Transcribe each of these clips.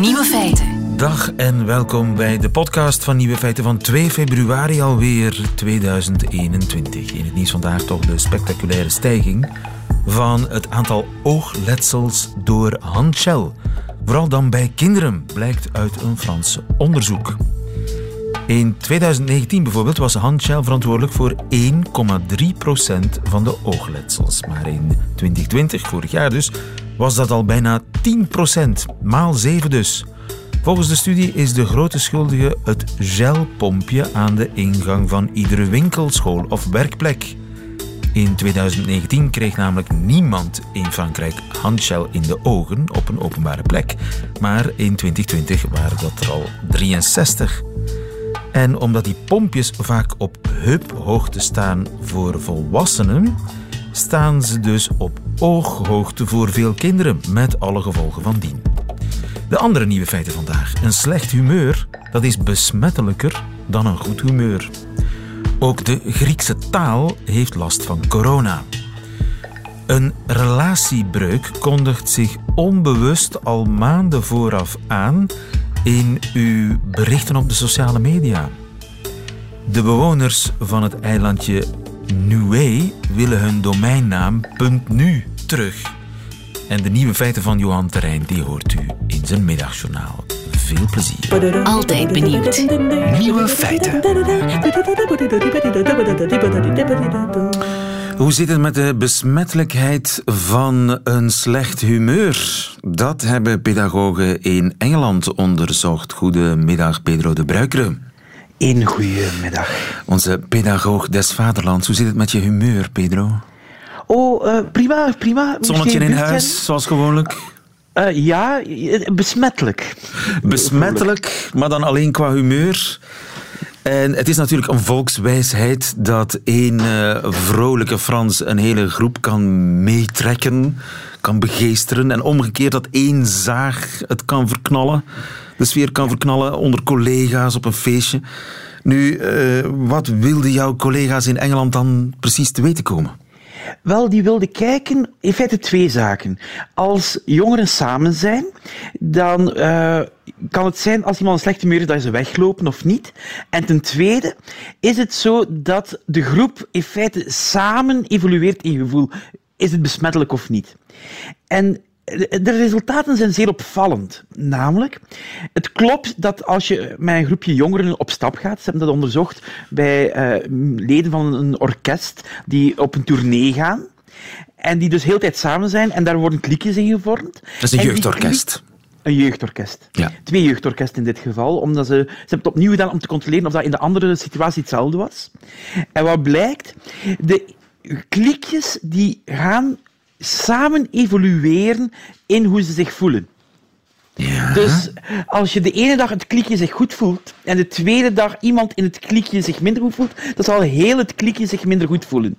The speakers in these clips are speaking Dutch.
Nieuwe feiten. Dag en welkom bij de podcast van Nieuwe Feiten van 2 februari alweer 2021. In het nieuws vandaag toch de spectaculaire stijging van het aantal oogletsels door handgel. Vooral dan bij kinderen, blijkt uit een Frans onderzoek. In 2019 bijvoorbeeld was handgel verantwoordelijk voor 1,3% van de oogletsels. Maar in 2020, vorig jaar dus, was dat al bijna 10%, maal 7 dus. Volgens de studie is de grote schuldige het gelpompje aan de ingang van iedere winkelschool of werkplek. In 2019 kreeg namelijk niemand in Frankrijk handgel in de ogen op een openbare plek. Maar in 2020 waren dat er al 63. En omdat die pompjes vaak op heuphoogte staan voor volwassenen, staan ze dus op ooghoogte voor veel kinderen, met alle gevolgen van dien. De andere nieuwe feiten vandaag. Een slecht humeur, dat is besmettelijker dan een goed humeur. Ook de Griekse taal heeft last van corona. Een relatiebreuk kondigt zich onbewust al maanden vooraf aan in uw berichten op de sociale media. De bewoners van het eilandje Nue willen hun domeinnaam .nu terug. En de nieuwe feiten van Johan Terrein die hoort u in zijn middagjournaal. Veel plezier. Altijd benieuwd. Nieuwe feiten. Hoe zit het met de besmettelijkheid van een slecht humeur? Dat hebben pedagogen in Engeland onderzocht. Goedemiddag, Pedro de Bruikere. Een goede middag. Onze pedagoog des vaderlands. Hoe zit het met je humeur, Pedro? Oh, eh, prima, prima. Zonnetje in huis, zoals gewoonlijk. Eh, ja, eh, besmettelijk. Besmettelijk, maar dan alleen qua humeur. En het is natuurlijk een volkswijsheid dat één vrolijke Frans een hele groep kan meetrekken, kan begeesteren. En omgekeerd dat één zaag het kan verknallen, de sfeer kan verknallen onder collega's op een feestje. Nu, eh, wat wilden jouw collega's in Engeland dan precies te weten komen? Wel, die wilde kijken, in feite twee zaken. Als jongeren samen zijn, dan eh, kan het zijn als iemand een slechte humeur is dat ze weglopen of niet. En ten tweede is het zo dat de groep in feite samen evolueert in gevoel. Is het besmettelijk of niet? En de resultaten zijn zeer opvallend. Namelijk, het klopt dat als je met een groepje jongeren op stap gaat, ze hebben dat onderzocht bij eh, leden van een orkest die op een tournee gaan, en die dus heel tijd samen zijn, en daar worden klikjes in gevormd. Dat is een jeugdorkest. een jeugdorkest. Ja. Twee jeugdorkesten in dit geval, omdat ze, ze hebben het opnieuw gedaan om te controleren of dat in de andere situatie hetzelfde was. En wat blijkt, de klikjes die gaan samen evolueren in hoe ze zich voelen. Ja. Dus als je de ene dag het klikje zich goed voelt en de tweede dag iemand in het klikje zich minder goed voelt, dan zal heel het klikje zich minder goed voelen.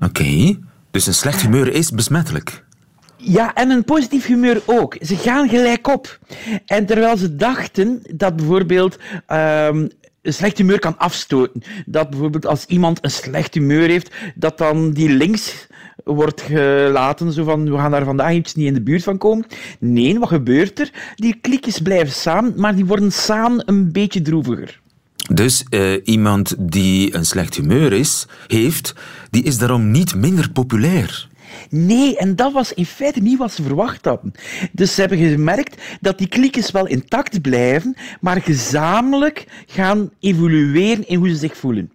Oké, dus een slecht humeur is besmettelijk. Ja, en een positief humeur ook. Ze gaan gelijk op. En terwijl ze dachten dat bijvoorbeeld ehm, een slecht humeur kan afstoten, dat bijvoorbeeld als iemand een slecht humeur heeft, dat dan die links wordt gelaten, zo van, we gaan daar vandaag iets niet in de buurt van komen. Nee, wat gebeurt er? Die klikjes blijven samen, maar die worden samen een beetje droeviger. Dus eh, iemand die een slecht humeur is, heeft, die is daarom niet minder populair. Nee, en dat was in feite niet wat ze verwacht hadden. Dus ze hebben gemerkt dat die klikjes wel intact blijven, maar gezamenlijk gaan evolueren in hoe ze zich voelen.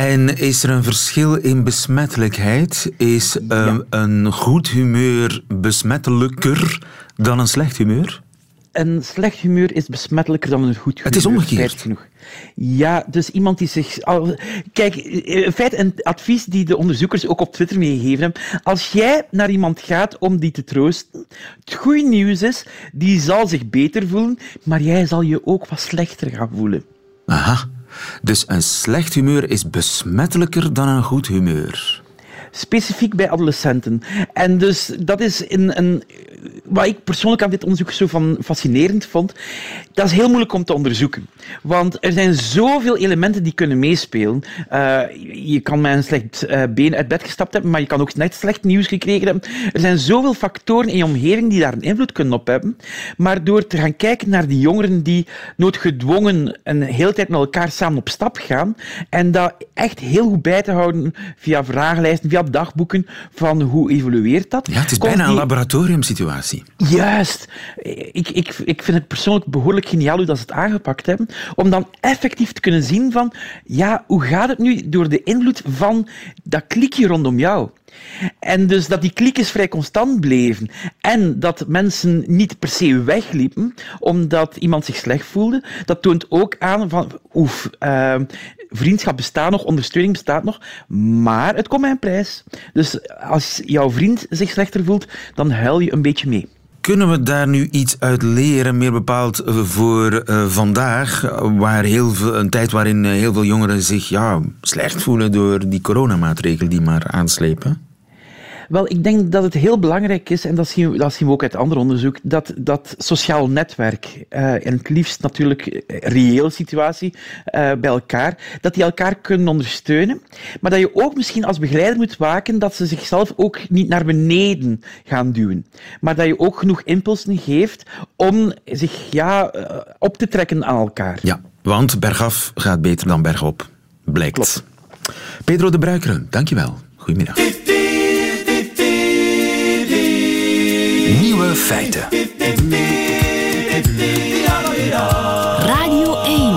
En is er een verschil in besmettelijkheid? Is eh, een goed humeur besmettelijker dan een slecht humeur? Een slecht humeur is besmettelijker dan een goed humeur. Het is omgekeerd. Genoeg. Ja, dus iemand die zich... Kijk, in feite een advies die de onderzoekers ook op Twitter meegegeven hebben. Als jij naar iemand gaat om die te troosten, het goede nieuws is, die zal zich beter voelen, maar jij zal je ook wat slechter gaan voelen. Aha. Dus een slecht humeur is besmettelijker dan een goed humeur. Specifiek bij adolescenten. En dus dat is een, een, wat ik persoonlijk aan dit onderzoek zo van fascinerend vond. Dat is heel moeilijk om te onderzoeken. Want er zijn zoveel elementen die kunnen meespelen. Uh, je kan met een slecht uh, been uit bed gestapt hebben, maar je kan ook net slecht nieuws gekregen hebben. Er zijn zoveel factoren in je omgeving die daar een invloed kunnen op hebben. Maar door te gaan kijken naar die jongeren die noodgedwongen een hele tijd met elkaar samen op stap gaan en dat echt heel goed bij te houden via vragenlijsten, via dagboeken van hoe evolueert dat. Ja, het is bijna een laboratoriumsituatie. Juist. Ik, ik, ik vind het persoonlijk behoorlijk geniaal hoe dat ze het aangepakt hebben, om dan effectief te kunnen zien van, ja, hoe gaat het nu door de invloed van dat klikje rondom jou? En dus dat die kliekjes vrij constant bleven en dat mensen niet per se wegliepen omdat iemand zich slecht voelde, dat toont ook aan van, oef, uh, vriendschap bestaat nog, ondersteuning bestaat nog, maar het komt met een prijs. Dus als jouw vriend zich slechter voelt, dan huil je een beetje mee. Kunnen we daar nu iets uit leren, meer bepaald voor uh, vandaag, waar heel veel, een tijd waarin heel veel jongeren zich ja, slecht voelen door die coronamaatregelen die maar aanslepen? Wel, ik denk dat het heel belangrijk is, en dat zien we, dat zien we ook uit ander onderzoek, dat dat sociaal netwerk, uh, en het liefst natuurlijk reëel situatie, uh, bij elkaar, dat die elkaar kunnen ondersteunen, maar dat je ook misschien als begeleider moet waken dat ze zichzelf ook niet naar beneden gaan duwen, maar dat je ook genoeg impulsen geeft om zich ja, uh, op te trekken aan elkaar. Ja, want bergaf gaat beter dan bergop, blijkt. Klopt. Pedro de Bruikeren, dankjewel. Goedemiddag. Nieuwe feiten. Radio 1.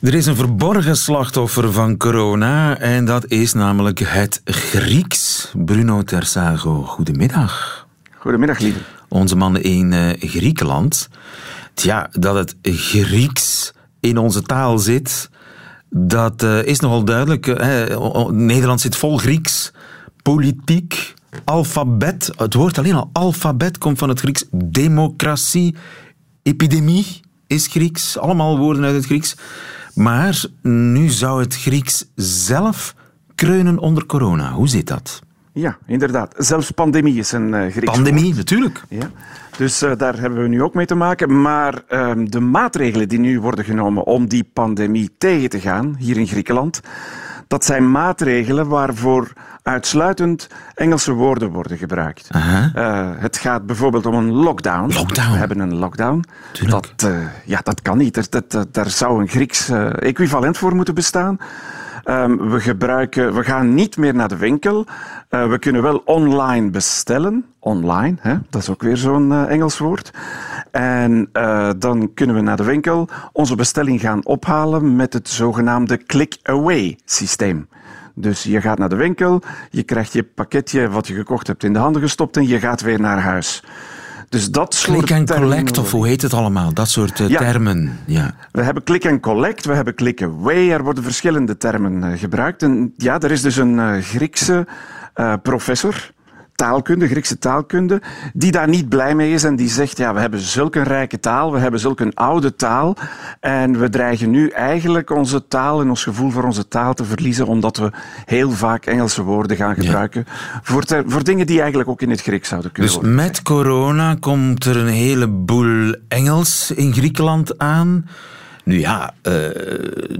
Er is een verborgen slachtoffer van corona en dat is namelijk het Grieks. Bruno Tersago, goedemiddag. Goedemiddag, lieve. Onze man in uh, Griekenland. Tja, dat het Grieks in onze taal zit, dat uh, is nogal duidelijk. Uh, Nederland zit vol Grieks. Politiek, alfabet, het woord alleen al alfabet komt van het Grieks. Democratie, epidemie is Grieks, allemaal woorden uit het Grieks. Maar nu zou het Grieks zelf kreunen onder corona. Hoe zit dat? Ja, inderdaad. Zelfs pandemie is een uh, Grieks Pandemie, woord. natuurlijk. Ja. Dus uh, daar hebben we nu ook mee te maken. Maar uh, de maatregelen die nu worden genomen om die pandemie tegen te gaan, hier in Griekenland, dat zijn maatregelen waarvoor uitsluitend Engelse woorden worden gebruikt. Uh, het gaat bijvoorbeeld om een lockdown. Lockdown. We hebben een lockdown. Tuurlijk. Dat, uh, ja, dat kan niet. Er, dat, dat, daar zou een Grieks uh, equivalent voor moeten bestaan. Um, we, gebruiken, we gaan niet meer naar de winkel. Uh, we kunnen wel online bestellen. Online, hè? dat is ook weer zo'n uh, Engels woord. En uh, dan kunnen we naar de winkel onze bestelling gaan ophalen met het zogenaamde click-away systeem. Dus je gaat naar de winkel, je krijgt je pakketje wat je gekocht hebt in de handen gestopt en je gaat weer naar huis. Dus dat soort Click and collect, of hoe heet het allemaal? Dat soort uh, Ja. termen. Ja. We hebben click and collect, we hebben click away. Er worden verschillende termen uh, gebruikt. En ja, er is dus een uh, Griekse professor, taalkunde, Griekse taalkunde, die daar niet blij mee is en die zegt, ja, we hebben zulke rijke taal, we hebben zulke oude taal en we dreigen nu eigenlijk onze taal en ons gevoel voor onze taal te verliezen omdat we heel vaak Engelse woorden gaan gebruiken ja. voor, ter, voor dingen die eigenlijk ook in het Grieks zouden kunnen dus worden. met corona komt er een heleboel Engels in Griekenland aan. Nu ja, uh,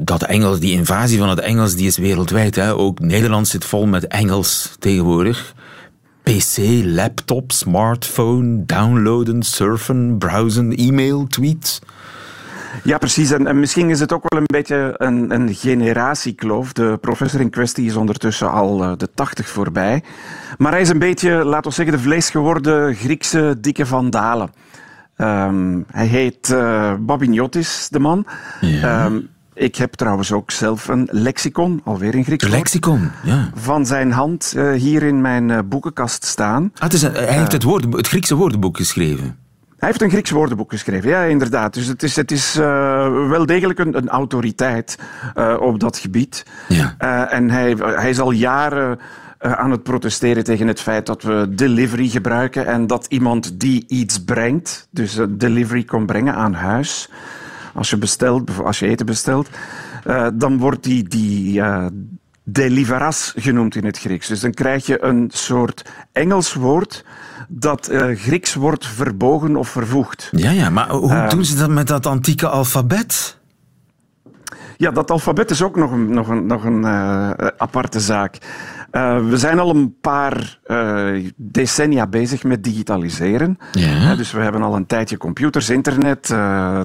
dat Engels, die invasie van het Engels, die is wereldwijd. Hè. Ook Nederland zit vol met Engels tegenwoordig. PC, laptop, smartphone, downloaden, surfen, browsen, e-mail, tweets. Ja, precies. En, en, misschien is het ook wel een beetje een, een generatiekloof. De professor in kwestie is ondertussen al uh, de tachtig voorbij. Maar hij is een beetje, laten we zeggen, de vleesgeworden Griekse dikke vandalen. Um, hij heet uh, Babiniotis, de man. Ja. Um, ik heb trouwens ook zelf een lexicon, alweer in Grieks. Lexicon, ja. Van zijn hand uh, hier in mijn uh, boekenkast staan. Ah, het is een, hij heeft het, woord, het Griekse woordenboek geschreven. Hij heeft een Grieks woordenboek geschreven, ja, inderdaad. Dus het is, het is uh, wel degelijk een, een autoriteit op dat gebied. Ja. en hij, hij is al jaren aan het protesteren tegen het feit dat we delivery gebruiken en dat iemand die iets brengt, dus delivery kon brengen aan huis, als je bestelt, als je eten bestelt, uh, dan wordt die, die deliveras genoemd in het Grieks. Dus dan krijg je een soort Engels woord dat uh, Grieks wordt verbogen of vervoegd. Ja, ja, maar hoe doen ze dat met dat antieke alfabet? Ja, dat alfabet is ook nog een, nog een, nog een aparte zaak. Uh, we zijn al een paar uh, decennia bezig met digitaliseren. Ja. dus we hebben al een tijdje computers, internet,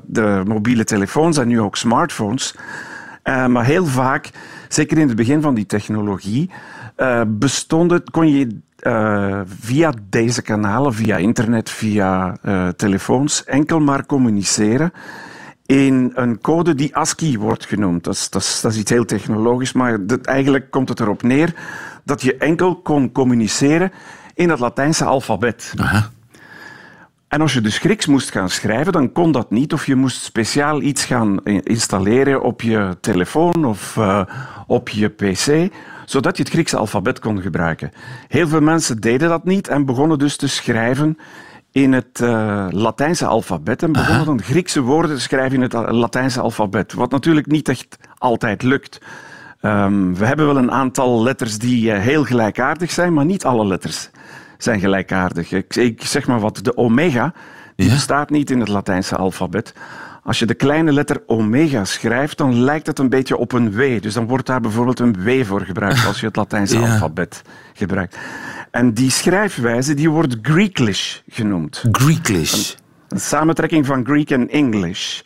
de mobiele telefoons en nu ook smartphones. maar heel vaak, zeker in het begin van die technologie, bestond het, kon je via deze kanalen, via internet, via telefoons, enkel maar communiceren in een code die ASCII wordt genoemd. Dat is, dat is, dat is iets heel technologisch, maar dat, eigenlijk komt het erop neer dat je enkel kon communiceren in het Latijnse alfabet. Aha. En als je dus Grieks moest gaan schrijven, dan kon dat niet. Of je moest speciaal iets gaan installeren op je telefoon of uh, op je pc, zodat je het Griekse alfabet kon gebruiken. Heel veel mensen deden dat niet en begonnen dus te schrijven in het uh, Latijnse alfabet en begonnen Aha. dan Griekse woorden te schrijven in het Latijnse alfabet. Wat natuurlijk niet echt altijd lukt. Um, we hebben wel een aantal letters die uh, heel gelijkaardig zijn, maar niet alle letters zijn gelijkaardig. Ik, ik zeg maar wat, de omega die ja? bestaat niet in het Latijnse alfabet. Als je de kleine letter omega schrijft, dan lijkt het een beetje op een W. Dus dan wordt daar bijvoorbeeld een W voor gebruikt als je het Latijnse ja. alfabet gebruikt. En die schrijfwijze die wordt Greeklish genoemd. Greeklish. Een, een samentrekking van Greek en English.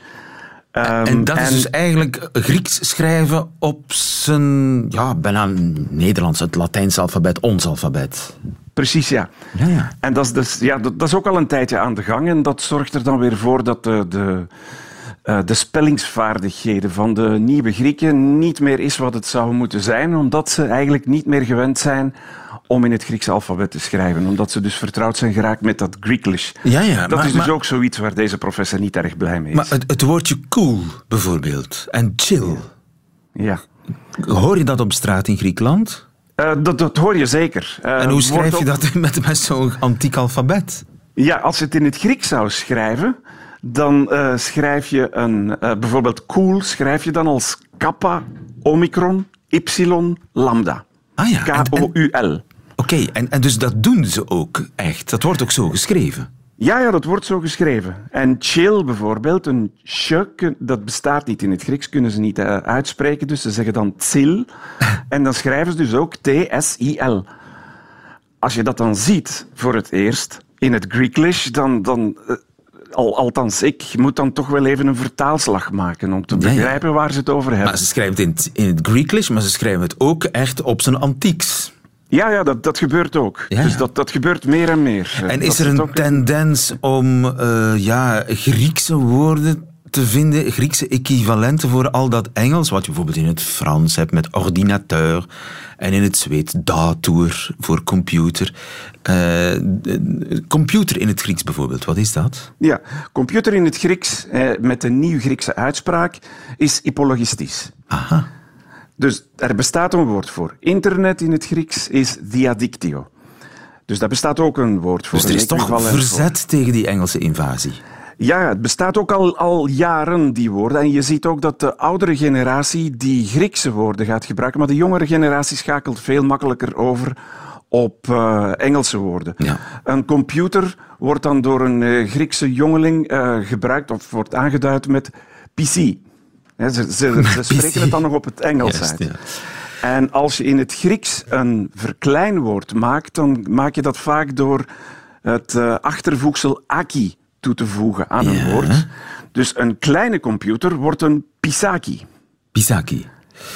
Um, en dat is en... dus eigenlijk Grieks schrijven op zijn, ja, bijna Nederlands, het Latijnse alfabet, ons alfabet. Precies, ja. ja, ja. En dat is, dus, ja, dat, dat, is ook al een tijdje aan de gang en dat zorgt er dan weer voor dat de, de, uh, de spellingsvaardigheden van de nieuwe Grieken niet meer is wat het zou moeten zijn, omdat ze eigenlijk niet meer gewend zijn om in het Griekse alfabet te schrijven, omdat ze dus vertrouwd zijn geraakt met dat Greeklish. Ja, ja, dat maar, is dus maar, ook zoiets waar deze professor niet erg blij mee is. Maar het, het woordje cool bijvoorbeeld en chill. Ja. Hoor je dat op straat in Griekenland? Uh, dat, dat, hoor je zeker. Uh, en hoe schrijf je dat met, met zo'n antiek alfabet? Ja, als je het in het Grieks zou schrijven, dan uh, schrijf je een, bijvoorbeeld cool, schrijf je dan als kappa, omicron, y, lambda. Ah ja. K-O-U-L. Oké, okay, en, en dus dat doen ze ook echt? Dat wordt ook zo geschreven? Ja, ja, dat wordt zo geschreven. En chill bijvoorbeeld, een sh, dat bestaat niet in het Grieks, kunnen ze niet uh, uitspreken, dus ze zeggen dan tsil. en dan schrijven ze dus ook T-S-I-L. Als je dat dan ziet voor het eerst in het Greeklish, dan, dan uh, al, althans, ik moet dan toch wel even een vertaalslag maken om te begrijpen ja, ja. waar ze het over hebben. Maar ze schrijven het in het, in het Greeklish, maar ze schrijven het ook echt op zijn antieks. Ja, ja dat, dat gebeurt ook. Ja, dus dat, dat gebeurt meer en meer. En is er een ook... tendens om uh, ja, Griekse woorden te vinden, Griekse equivalenten voor al dat Engels, wat je bijvoorbeeld in het Frans hebt met ordinateur en in het Zweed dator voor computer. Uh, computer in het Grieks bijvoorbeeld, wat is dat? Ja, computer in het Grieks, eh, met een nieuw Griekse uitspraak, is hypologistisch. Aha. Dus er bestaat een woord voor. Internet in het Grieks is diadictio. Dus daar bestaat ook een woord voor. Dus er is toch verzet voor. tegen die Engelse invasie? Ja, het bestaat ook al, al jaren, die woorden. En je ziet ook dat de oudere generatie die Griekse woorden gaat gebruiken, maar de jongere generatie schakelt veel makkelijker over op uh, Engelse woorden. Ja. Een computer wordt dan door een uh, Griekse jongeling uh, gebruikt of wordt aangeduid met PC. He, ze, ze, ze spreken het dan nog op het Engels Juist, uit. Ja. En als je in het Grieks een verkleinwoord maakt, dan maak je dat vaak door het achtervoegsel aki toe te voegen aan ja. een woord. Dus een kleine computer wordt een pisaki. Pisaki.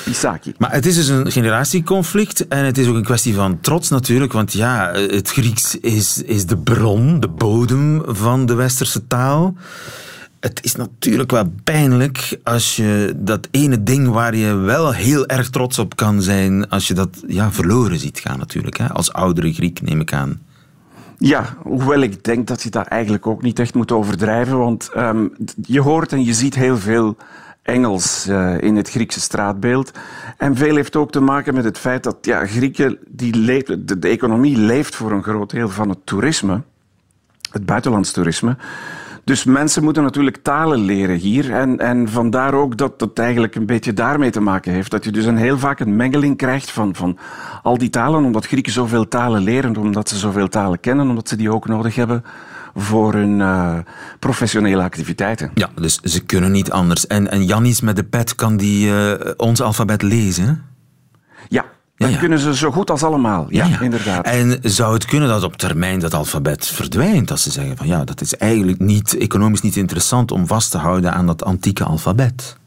Pisaki. Maar het is dus een generatieconflict en het is ook een kwestie van trots natuurlijk, want ja, het Grieks is, is de bron, de bodem van de westerse taal. Het is natuurlijk wel pijnlijk als je dat ene ding waar je wel heel erg trots op kan zijn, als je dat ja, verloren ziet gaan natuurlijk. Hè? Als oudere Griek neem ik aan. Ja, hoewel ik denk dat je dat eigenlijk ook niet echt moet overdrijven, want um, je hoort en je ziet heel veel Engels uh, in het Griekse straatbeeld. En veel heeft ook te maken met het feit dat ja, Grieken, die de, de economie leeft voor een groot deel van het toerisme, het buitenlands toerisme. Dus mensen moeten natuurlijk talen leren hier. En, en vandaar ook dat het eigenlijk een beetje daarmee te maken heeft. Dat je dus een heel vaak een mengeling krijgt van, van al die talen, omdat Grieken zoveel talen leren, omdat ze zoveel talen kennen, omdat ze die ook nodig hebben voor hun uh, professionele activiteiten. Ja, dus ze kunnen niet anders. En, en Jannis met de pet kan die uh, ons alfabet lezen? Ja, dat kunnen ze zo goed als allemaal. Ja, ja, inderdaad. En zou het kunnen dat op termijn dat alfabet verdwijnt? Dat ze zeggen van ja, dat is eigenlijk niet, economisch niet interessant om vast te houden aan dat antieke alfabet.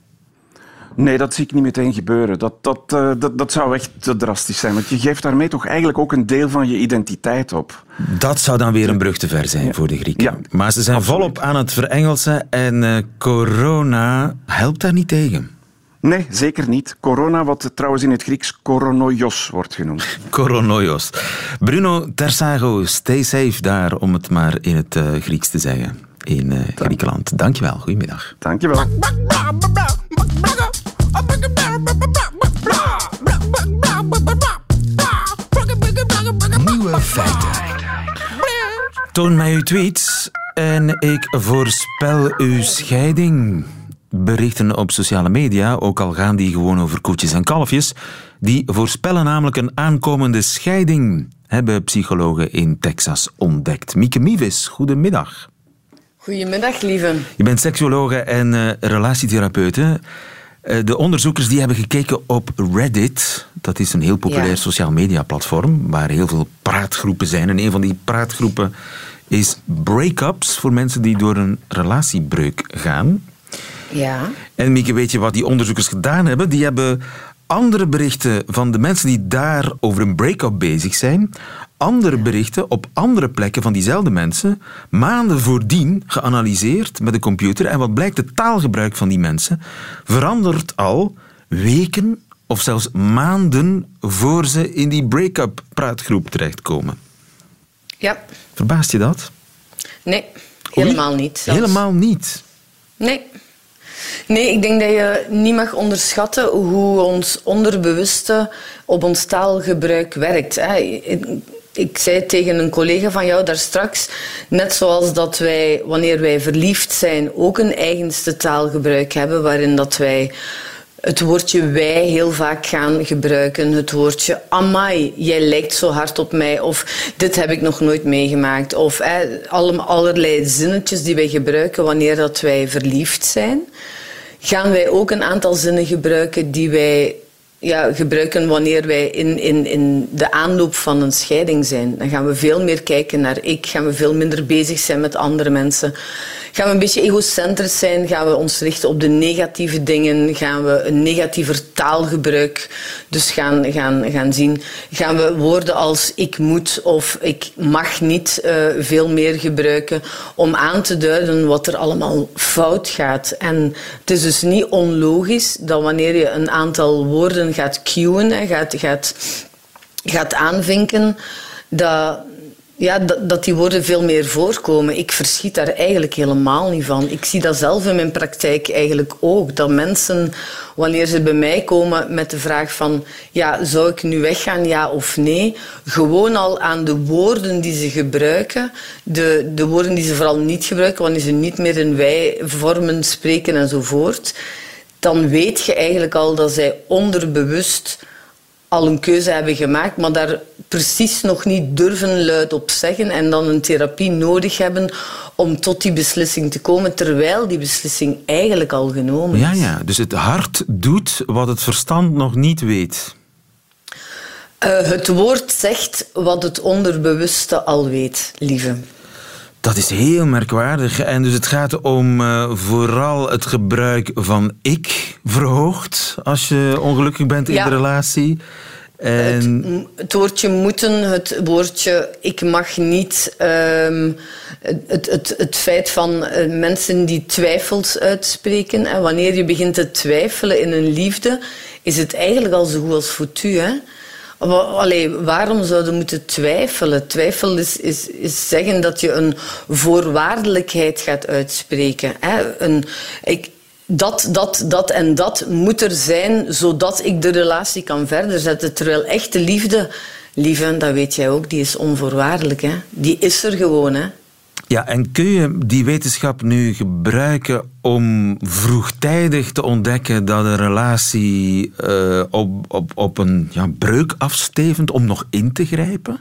Nee, dat zie ik niet meteen gebeuren. Dat, dat, uh, dat, dat zou echt te drastisch zijn. Want je geeft daarmee toch eigenlijk ook een deel van je identiteit op. Dat zou dan weer een brug te ver zijn voor de Grieken. Ja, maar ze zijn volop aan het verengelsen en uh, corona helpt daar niet tegen. Nee, zeker niet. Corona, wat trouwens in het Grieks koronoios wordt genoemd. Koronoios. Bruno Tersago, stay safe daar, om het maar in het uh, Grieks te zeggen. In uh, Griekenland. Dankjewel, goedemiddag. Dankjewel. Nieuwe feiten. Toon mij uw tweets en ik voorspel uw scheiding berichten op sociale media, ook al gaan die gewoon over koetjes en kalfjes, die voorspellen namelijk een aankomende scheiding, hebben psychologen in Texas ontdekt. Mieke Mivis, goedemiddag. Goedemiddag, lieve. Je bent seksuologe en uh, relatietherapeute. Uh, de onderzoekers die hebben gekeken op Reddit. Dat is een heel populair ja. sociaal media platform waar heel veel praatgroepen zijn. En een van die praatgroepen is breakups voor mensen die door een relatiebreuk gaan. Ja. En Mieke, weet je wat die onderzoekers gedaan hebben? Die hebben andere berichten van de mensen die daar over een break-up bezig zijn, andere berichten op andere plekken van diezelfde mensen, maanden voordien geanalyseerd met de computer. En wat blijkt, het taalgebruik van die mensen verandert al weken of zelfs maanden voor ze in die break-up praatgroep terechtkomen. Ja. Verbaast je dat? Nee, helemaal niet. Zelfs. Helemaal niet? Nee. Nee, ik denk dat je niet mag onderschatten hoe ons onderbewuste op ons taalgebruik werkt. Ik zei tegen een collega van jou daar straks, net zoals dat wij, wanneer wij verliefd zijn, ook een eigenste taalgebruik hebben, waarin dat wij het woordje wij heel vaak gaan gebruiken. Het woordje amai, jij lijkt zo hard op mij. Of dit heb ik nog nooit meegemaakt. Of eh, allerlei zinnetjes die wij gebruiken wanneer dat wij verliefd zijn gaan wij ook een aantal zinnen gebruiken die wij ja, gebruiken wanneer wij in, in, in de aanloop van een scheiding zijn. Dan gaan we veel meer kijken naar ik, gaan we veel minder bezig zijn met andere mensen. Gaan we een beetje egocentrisch zijn? Gaan we ons richten op de negatieve dingen? Gaan we een negatiever taalgebruik dus gaan, gaan, gaan zien? Gaan we woorden als ik moet of ik mag niet uh, veel meer gebruiken om aan te duiden wat er allemaal fout gaat? En het is dus niet onlogisch dat wanneer je een aantal woorden gaat cueën, gaat, gaat, gaat aanvinken, dat ja, dat, dat, die woorden veel meer voorkomen. Ik verschiet daar eigenlijk helemaal niet van. Ik zie dat zelf in mijn praktijk eigenlijk ook. Dat mensen, wanneer ze bij mij komen met de vraag van... Ja, zou ik nu weggaan, ja of nee? Gewoon al aan de woorden die ze gebruiken. De, de woorden die ze vooral niet gebruiken, wanneer ze niet meer in wij-vormen spreken enzovoort. Dan weet je eigenlijk al dat zij onderbewust al een keuze hebben gemaakt, maar daar precies nog niet durven luid op zeggen en dan een therapie nodig hebben om tot die beslissing te komen, terwijl die beslissing eigenlijk al genomen is. Ja, ja. Dus het hart doet wat het verstand nog niet weet. Uh, het woord zegt wat het onderbewuste al weet, lieve. Dat is heel merkwaardig. En dus het gaat om uh, vooral het gebruik van ik verhoogd als je ongelukkig bent in ja. de relatie. En... Het, het, woordje moeten, het woordje ik mag niet, um, het, het, het feit van uh, mensen die twijfels uitspreken. En wanneer je begint te twijfelen in een liefde, is het eigenlijk al zo goed als foutu. Hè? Allee, waarom zouden moeten twijfelen? Twijfel is, is, is zeggen dat je een voorwaardelijkheid gaat uitspreken. Hè? Een, ik, dat, dat, dat en dat moet er zijn, zodat ik de relatie kan verder zetten. Terwijl echte liefde, lieve, dat weet jij ook, die is onvoorwaardelijk. Hè? Die is er gewoon. Hè? Ja, en kun je die wetenschap nu gebruiken om vroegtijdig te ontdekken dat een relatie uh, op, op, op een ja, breuk afstevend om nog in te grijpen?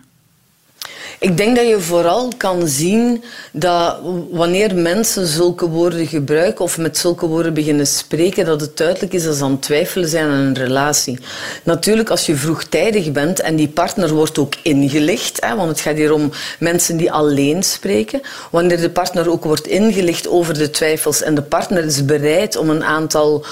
Ik denk dat je vooral kan zien dat wanneer mensen zulke woorden gebruiken of met zulke woorden beginnen spreken, dat het duidelijk is dat ze aan twijfelen zijn aan een relatie. Natuurlijk, als je vroegtijdig bent en die partner wordt ook ingelicht, hè, want het gaat hier om mensen die alleen spreken, wanneer de partner ook wordt ingelicht over de twijfels en de partner is bereid om een aantal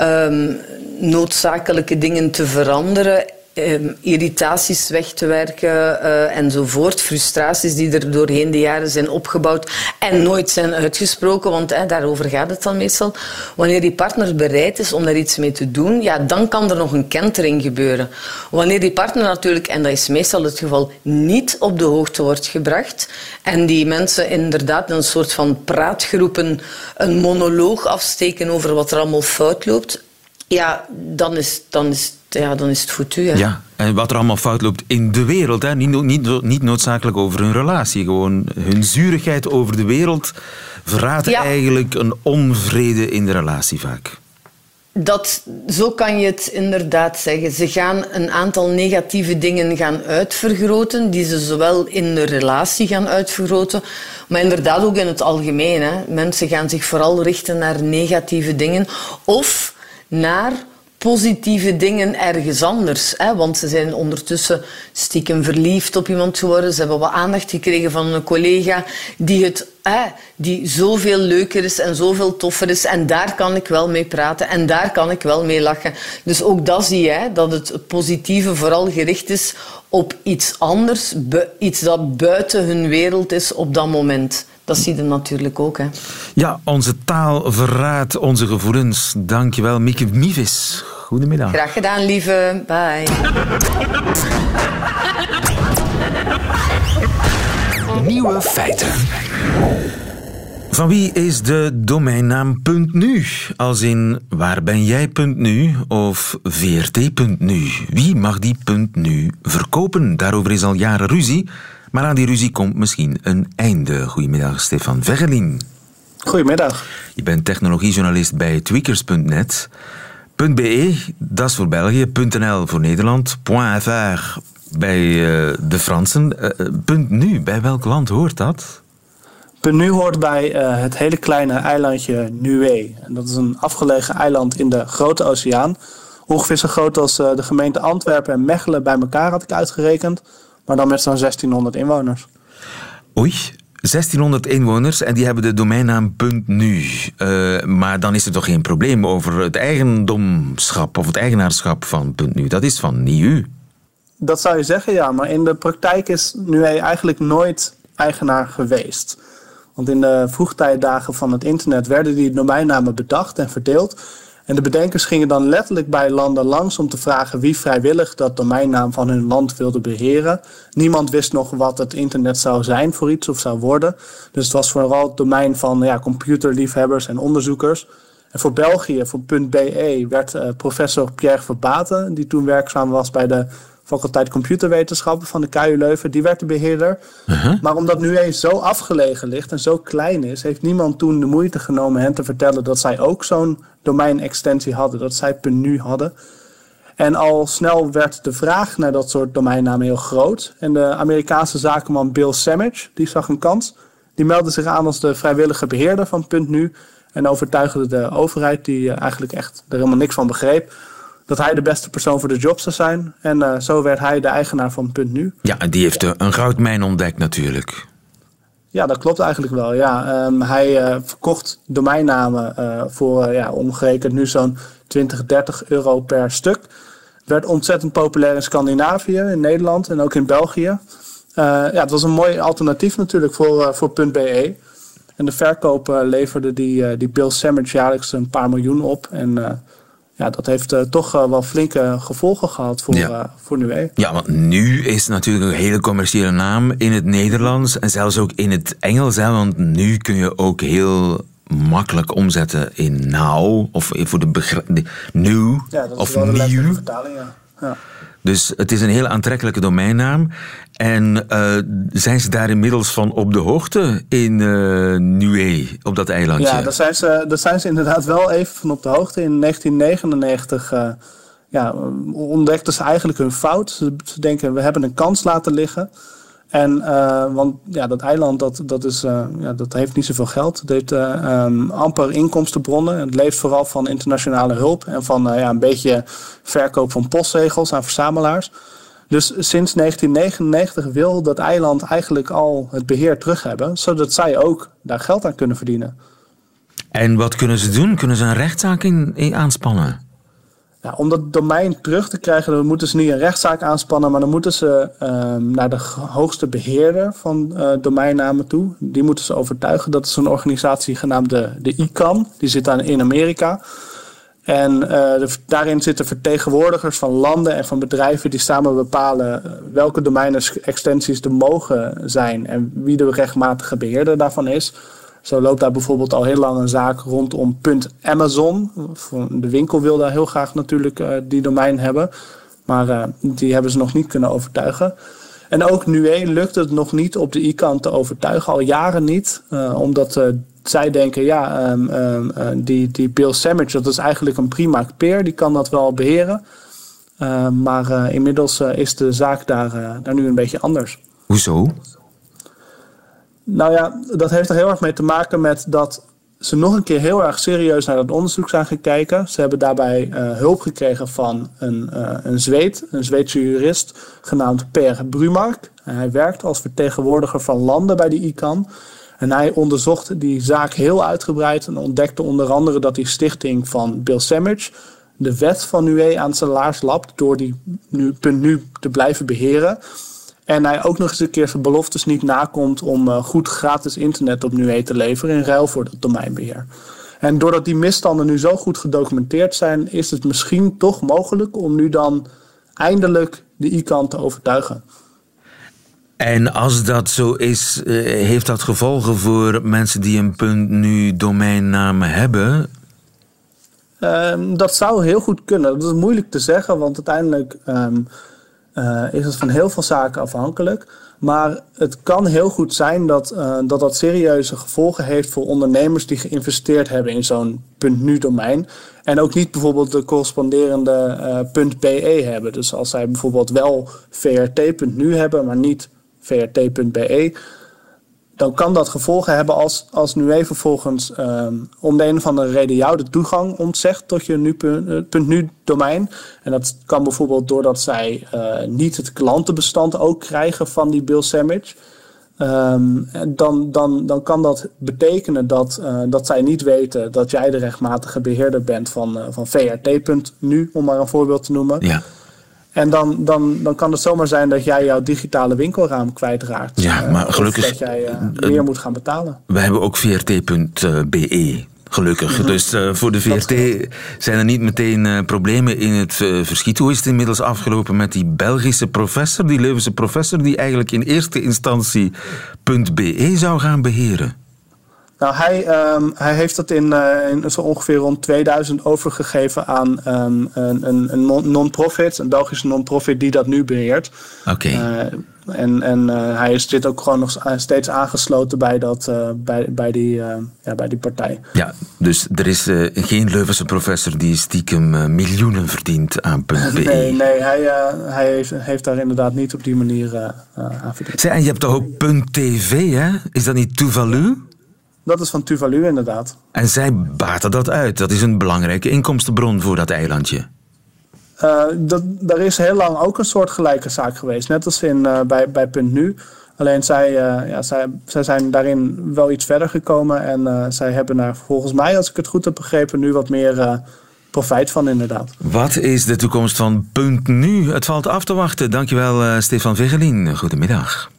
um, noodzakelijke dingen te veranderen um, irritaties weg te werken uh, enzovoort. Frustraties die er doorheen de jaren zijn opgebouwd en nooit zijn uitgesproken, want daarover gaat het dan meestal. Wanneer die partner bereid is om daar iets mee te doen, ja, dan kan er nog een kentering gebeuren. Wanneer die partner natuurlijk, en dat is meestal het geval, niet op de hoogte wordt gebracht en die mensen inderdaad een soort van praatgroepen een monoloog afsteken over wat er allemaal fout loopt, ja, dan is, dan is ja, dan is het foutu. Hè. Ja, en wat er allemaal fout loopt in de wereld. Hè. Niet, niet, niet noodzakelijk over hun relatie. Gewoon hun zurigheid over de wereld verraadt eigenlijk een onvrede in de relatie vaak. Dat, zo kan je het inderdaad zeggen. Ze gaan een aantal negatieve dingen gaan uitvergroten, die ze zowel in de relatie gaan uitvergroten, maar inderdaad ook in het algemeen. Hè. Mensen gaan zich vooral richten naar negatieve dingen of naar positieve dingen ergens anders. Hè? Want ze zijn ondertussen stiekem verliefd op iemand geworden. Ze hebben wat aandacht gekregen van een collega die het hè, die zoveel leuker is en zoveel toffer is. En daar kan ik wel mee praten en daar kan ik wel mee lachen. Dus ook dat zie je, dat het positieve vooral gericht is op iets anders, iets dat buiten hun wereld is op dat moment. Dat zie je natuurlijk ook. Hè. Ja, onze taal verraadt onze gevoelens. Dankjewel, Mieke Mivis. Goedemiddag. Graag gedaan, lieve. Bye. Nieuwe feiten. Van wie is de domeinnaam .nu? Als in waar ben jij .nu of VRT.nu? Wie mag die .nu verkopen? Daarover is al jaren ruzie. Maar aan die ruzie komt misschien een einde. Goedemiddag, Stefan Vegelin. Goedemiddag. Je bent technologiejournalist bij tweakers.net. .be, dat is voor België. .nl voor Nederland. .fr bij uh, de Fransen. Uh, .nu, bij welk land hoort dat? .nu hoort bij uh, het hele kleine eilandje Nué. En dat is een afgelegen eiland in de Grote Oceaan. Ongeveer zo groot als de gemeente Antwerpen en Mechelen bij elkaar had ik uitgerekend. Maar dan met zo'n 1600 inwoners. Oei, 1600 inwoners en die hebben de domeinnaam .nu. Uh, maar dan is er toch geen probleem over het eigendomschap of het eigenaarschap van .nu. Dat is van NIU. Dat zou je zeggen, ja. Maar in de praktijk is NUE eigenlijk nooit eigenaar geweest. Want in de vroegtijdagen van het internet werden die domeinnamen bedacht en verdeeld. En de bedenkers gingen dan letterlijk bij landen langs om te vragen wie vrijwillig dat domeinnaam van hun land wilde beheren. Niemand wist nog wat het internet zou zijn voor iets of zou worden. Dus het was vooral het domein van ja, computerliefhebbers en onderzoekers. En voor België, voor .be, werd uh, professor Pierre Verbaten, die toen werkzaam was bij de faculteit computerwetenschappen van de KU Leuven, die werd de beheerder. Uh-huh. Maar omdat nu eens zo afgelegen ligt en zo klein is, heeft niemand toen de moeite genomen hen te vertellen dat zij ook zo'n domeinextensie hadden, dat zij .nu hadden. En al snel werd de vraag naar dat soort domeinnamen heel groot. En de Amerikaanse zakenman Bill Samage, die zag een kans. Die meldde zich aan als de vrijwillige beheerder van .nu en overtuigde de overheid, die eh, eigenlijk echt er helemaal niks van begreep, dat hij de beste persoon voor de job zou zijn. En uh, zo werd hij de eigenaar van .nu. Ja, en die heeft een goudmijn ontdekt natuurlijk. Ja, dat klopt eigenlijk wel. Ja, um, hij uh, verkocht domeinnamen uh, voor ja, omgerekend nu zo'n 20, 30 euro per stuk. Werd ontzettend populair in Scandinavië, in Nederland en ook in België. ja, het was een mooi alternatief natuurlijk voor, voor .be. En de verkoop leverde die, die Bill Sandwich jaarlijks een paar miljoen op. En ja, dat heeft uh, toch uh, wel flinke gevolgen gehad voor, ja. Uh, voor NUE. Ja, want nu is natuurlijk een hele commerciële naam in het Nederlands en zelfs ook in het Engels. Hè, want nu kun je ook heel makkelijk omzetten in now of voor de, de new ja, dat of is nieuw. Vertaling, ja. Dus het is een heel aantrekkelijke domeinnaam. En uh, zijn ze daar inmiddels van op de hoogte in uh, op dat eilandje? Ja, daar zijn, ze, daar zijn ze inderdaad wel even van op de hoogte. In 1999 uh, ja, ontdekten ze eigenlijk hun fout. Ze denken, we hebben een kans laten liggen. En, uh, want ja, dat eiland dat, dat, is, uh, ja, dat heeft niet zoveel geld. Het heeft uh, um, amper inkomstenbronnen. Het leeft vooral van internationale hulp en van ja, een beetje verkoop van postzegels aan verzamelaars. Dus sinds 1999 wil dat eiland eigenlijk al het beheer terug hebben, zodat zij ook daar geld aan kunnen verdienen. En wat kunnen ze doen? Kunnen ze een rechtszaak in, in aanspannen? Om dat domein terug te krijgen, dan moeten ze niet een rechtszaak aanspannen, maar dan moeten ze um, naar de hoogste beheerder van uh, domeinnamen toe. Die moeten ze overtuigen. Dat is een organisatie genaamd de, de ICANN. Die zit aan, in Amerika. En de, daarin zitten vertegenwoordigers van landen en van bedrijven die samen bepalen welke domeinextensies er mogen zijn en wie de rechtmatige beheerder daarvan is. Zo loopt daar bijvoorbeeld al heel lang een zaak rondom Amazon. De winkel wil daar heel graag natuurlijk uh, die domein hebben. Maar uh, die hebben ze nog niet kunnen overtuigen. En ook NUE lukt het nog niet op de ICANN te overtuigen, al jaren niet. Uh, omdat zij denken, ja, um, um, die, die Bill Sandwich, dat is eigenlijk een prima peer, die kan dat wel beheren. maar inmiddels is de zaak daar, daar nu een beetje anders. Hoezo? Nou ja, dat heeft er heel erg mee te maken met dat ze nog een keer heel erg serieus naar dat onderzoek zijn gaan kijken. Ze hebben daarbij uh, hulp gekregen van een, uh, een Zweed, een Zweedse jurist, genaamd Per Brumark. Hij werkt als vertegenwoordiger van landen bij de ICANN. En hij onderzocht die zaak heel uitgebreid en ontdekte onder andere dat die stichting van Bill Sandwich de wet van UE aan zijn laars lapt door die nu, punt nu te blijven beheren. En hij ook nog eens een keer zijn beloftes niet nakomt om uh, goed gratis internet op NUE te leveren in ruil voor dat domeinbeheer. En doordat die misstanden nu zo goed gedocumenteerd zijn, is het misschien toch mogelijk om nu dan eindelijk de ICANN te overtuigen. En als dat zo is, uh, heeft dat gevolgen voor mensen die een punt nu domeinnaam hebben? Uh, dat zou heel goed kunnen. Dat is moeilijk te zeggen, want uiteindelijk um, uh, is het van heel veel zaken afhankelijk. Maar het kan heel goed zijn dat, uh, dat dat serieuze gevolgen heeft voor ondernemers die geïnvesteerd hebben in zo'n .nu domein. En ook niet bijvoorbeeld de corresponderende uh, .be hebben. Dus als zij bijvoorbeeld wel vrt.nu hebben, maar niet vrt.be dan kan dat gevolgen hebben als, als nu even vervolgens um, om de een of andere reden jou de toegang ontzegt tot je nu, punt nu domein. En dat kan bijvoorbeeld doordat zij uh, niet het klantenbestand ook krijgen van die Bill Sandwich. Um, dan, dan, dan kan dat betekenen dat, uh, dat zij niet weten dat jij de rechtmatige beheerder bent van, uh, van VRT.nu, om maar een voorbeeld te noemen. Ja. En dan, dan, dan kan het zomaar zijn dat jij jouw digitale winkelraam kwijtraakt. Ja, maar uh, gelukkig. dat jij uh, meer moet gaan betalen. We hebben ook vrt.be. Gelukkig. Dus uh, voor de VRT zijn er niet meteen uh, problemen in het uh, verschiet. Hoe is het inmiddels afgelopen met die Belgische professor, die Leuvense professor, die eigenlijk in eerste instantie .be zou gaan beheren? Nou, hij, um, hij heeft dat in, uh, in zo ongeveer rond 2000 overgegeven aan um, een, een, een non-profit, een Belgische non-profit die dat nu beheert. Oké. Okay. Uh, en en uh, hij zit ook gewoon nog steeds aangesloten bij, dat, bij, bij, die, ja, bij die partij. Ja, dus er is geen Leuvense professor die stiekem miljoenen verdient aan .be. Nee, nee hij, hij heeft, heeft, daar inderdaad niet op die manier aan verdiend. En je hebt toch ook .tv, hè? Is dat niet Tuvalu? Dat is van Tuvalu inderdaad. En zij baten dat uit. Dat is een belangrijke inkomstenbron voor dat eilandje. Uh, dat, er is heel lang ook een soort gelijke zaak geweest. Net als in, uh, bij, bij Punt Nu. Alleen zij, uh, ja, zij, zij zijn daarin wel iets verder gekomen. En zij hebben daar volgens mij, als ik het goed heb begrepen, nu wat meer profijt van inderdaad. Wat is de toekomst van Punt Nu? Het valt af te wachten. Dankjewel Stefan Vegelin. Goedemiddag.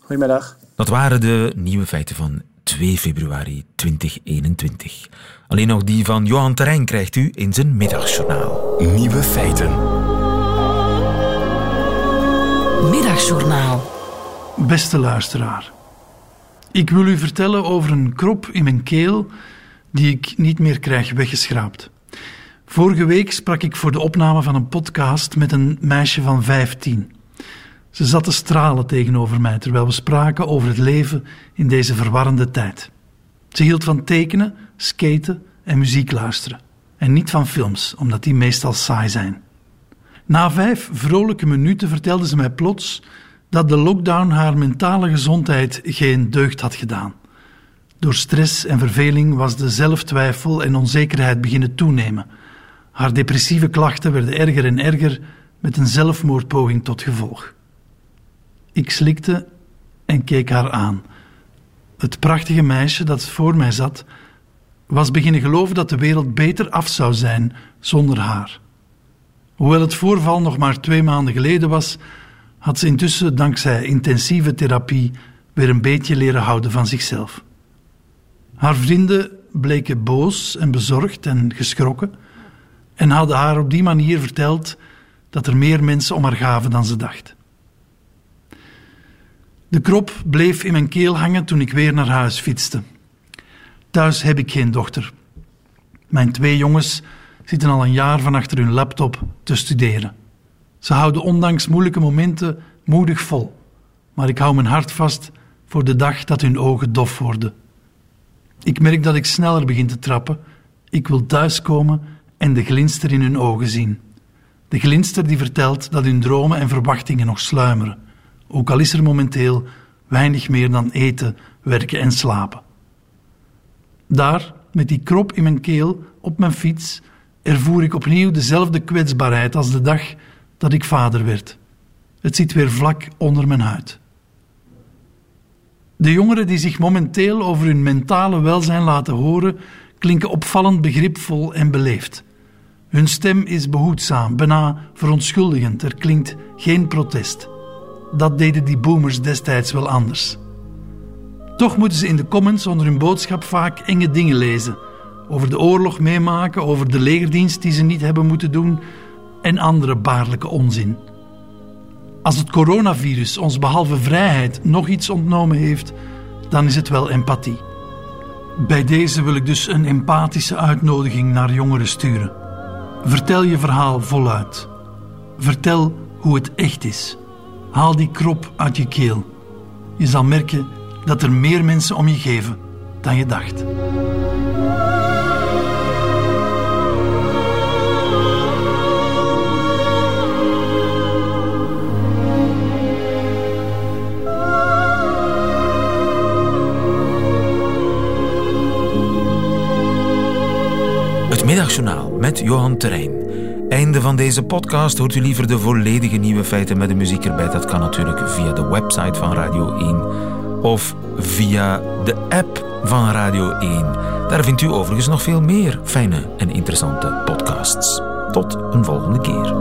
Goedemiddag. Dat waren de nieuwe feiten van 2 februari 2021. Alleen nog die van Johan Terrein krijgt u in zijn middagjournaal. Nieuwe feiten. Middagjournaal. Beste luisteraar. Ik wil u vertellen over een krop in mijn keel die ik niet meer krijg weggeschraapt. Vorige week sprak ik voor de opname van een podcast met een meisje van 15. Ze zat te stralen tegenover mij terwijl we spraken over het leven in deze verwarrende tijd. Ze hield van tekenen, skaten en muziek luisteren. En niet van films, omdat die meestal saai zijn. Na vijf vrolijke minuten vertelde ze mij plots dat de lockdown haar mentale gezondheid geen deugd had gedaan. Door stress en verveling was de zelftwijfel en onzekerheid beginnen toenemen. Haar depressieve klachten werden erger en erger, met een zelfmoordpoging tot gevolg. Ik slikte en keek haar aan. Het prachtige meisje dat voor mij zat, was beginnen geloven dat de wereld beter af zou zijn zonder haar. Hoewel het voorval nog maar twee maanden geleden was, had ze intussen dankzij intensieve therapie weer een beetje leren houden van zichzelf. Haar vrienden bleken boos en bezorgd en geschrokken en hadden haar op die manier verteld dat er meer mensen om haar gaven dan ze dacht. De krop bleef in mijn keel hangen toen ik weer naar huis fietste. Thuis heb ik geen dochter. Mijn twee jongens zitten al een jaar van achter hun laptop te studeren. Ze houden ondanks moeilijke momenten moedig vol, maar ik hou mijn hart vast voor de dag dat hun ogen dof worden. Ik merk dat ik sneller begin te trappen. Ik wil thuiskomen en de glinster in hun ogen zien. De glinster die vertelt dat hun dromen en verwachtingen nog sluimeren, ook al is er momenteel weinig meer dan eten, werken en slapen. Daar, met die krop in mijn keel, op mijn fiets, ervoer ik opnieuw dezelfde kwetsbaarheid als de dag dat ik vader werd. Het zit weer vlak onder mijn huid. De jongeren die zich momenteel over hun mentale welzijn laten horen, klinken opvallend begripvol en beleefd. Hun stem is behoedzaam, bijna verontschuldigend. Er klinkt geen protest. Dat deden die boomers destijds wel anders. Toch moeten ze in de comments onder hun boodschap vaak enge dingen lezen. Over de oorlog meemaken, over de legerdienst die ze niet hebben moeten doen en andere baarlijke onzin. Als het coronavirus ons behalve vrijheid nog iets ontnomen heeft, dan is het wel empathie. Bij deze wil ik dus een empathische uitnodiging naar jongeren sturen. Vertel je verhaal voluit. Vertel hoe het echt is. Haal die krop uit je keel. Je zal merken dat er meer mensen om je geven dan je dacht. Het Middagjournaal met Johan Terrein. Einde van deze podcast. Hoort u liever de volledige nieuwe feiten met de muziek erbij? Dat kan natuurlijk via de website van Radio 1 of via de app van Radio 1. Daar vindt u overigens nog veel meer fijne en interessante podcasts. Tot een volgende keer.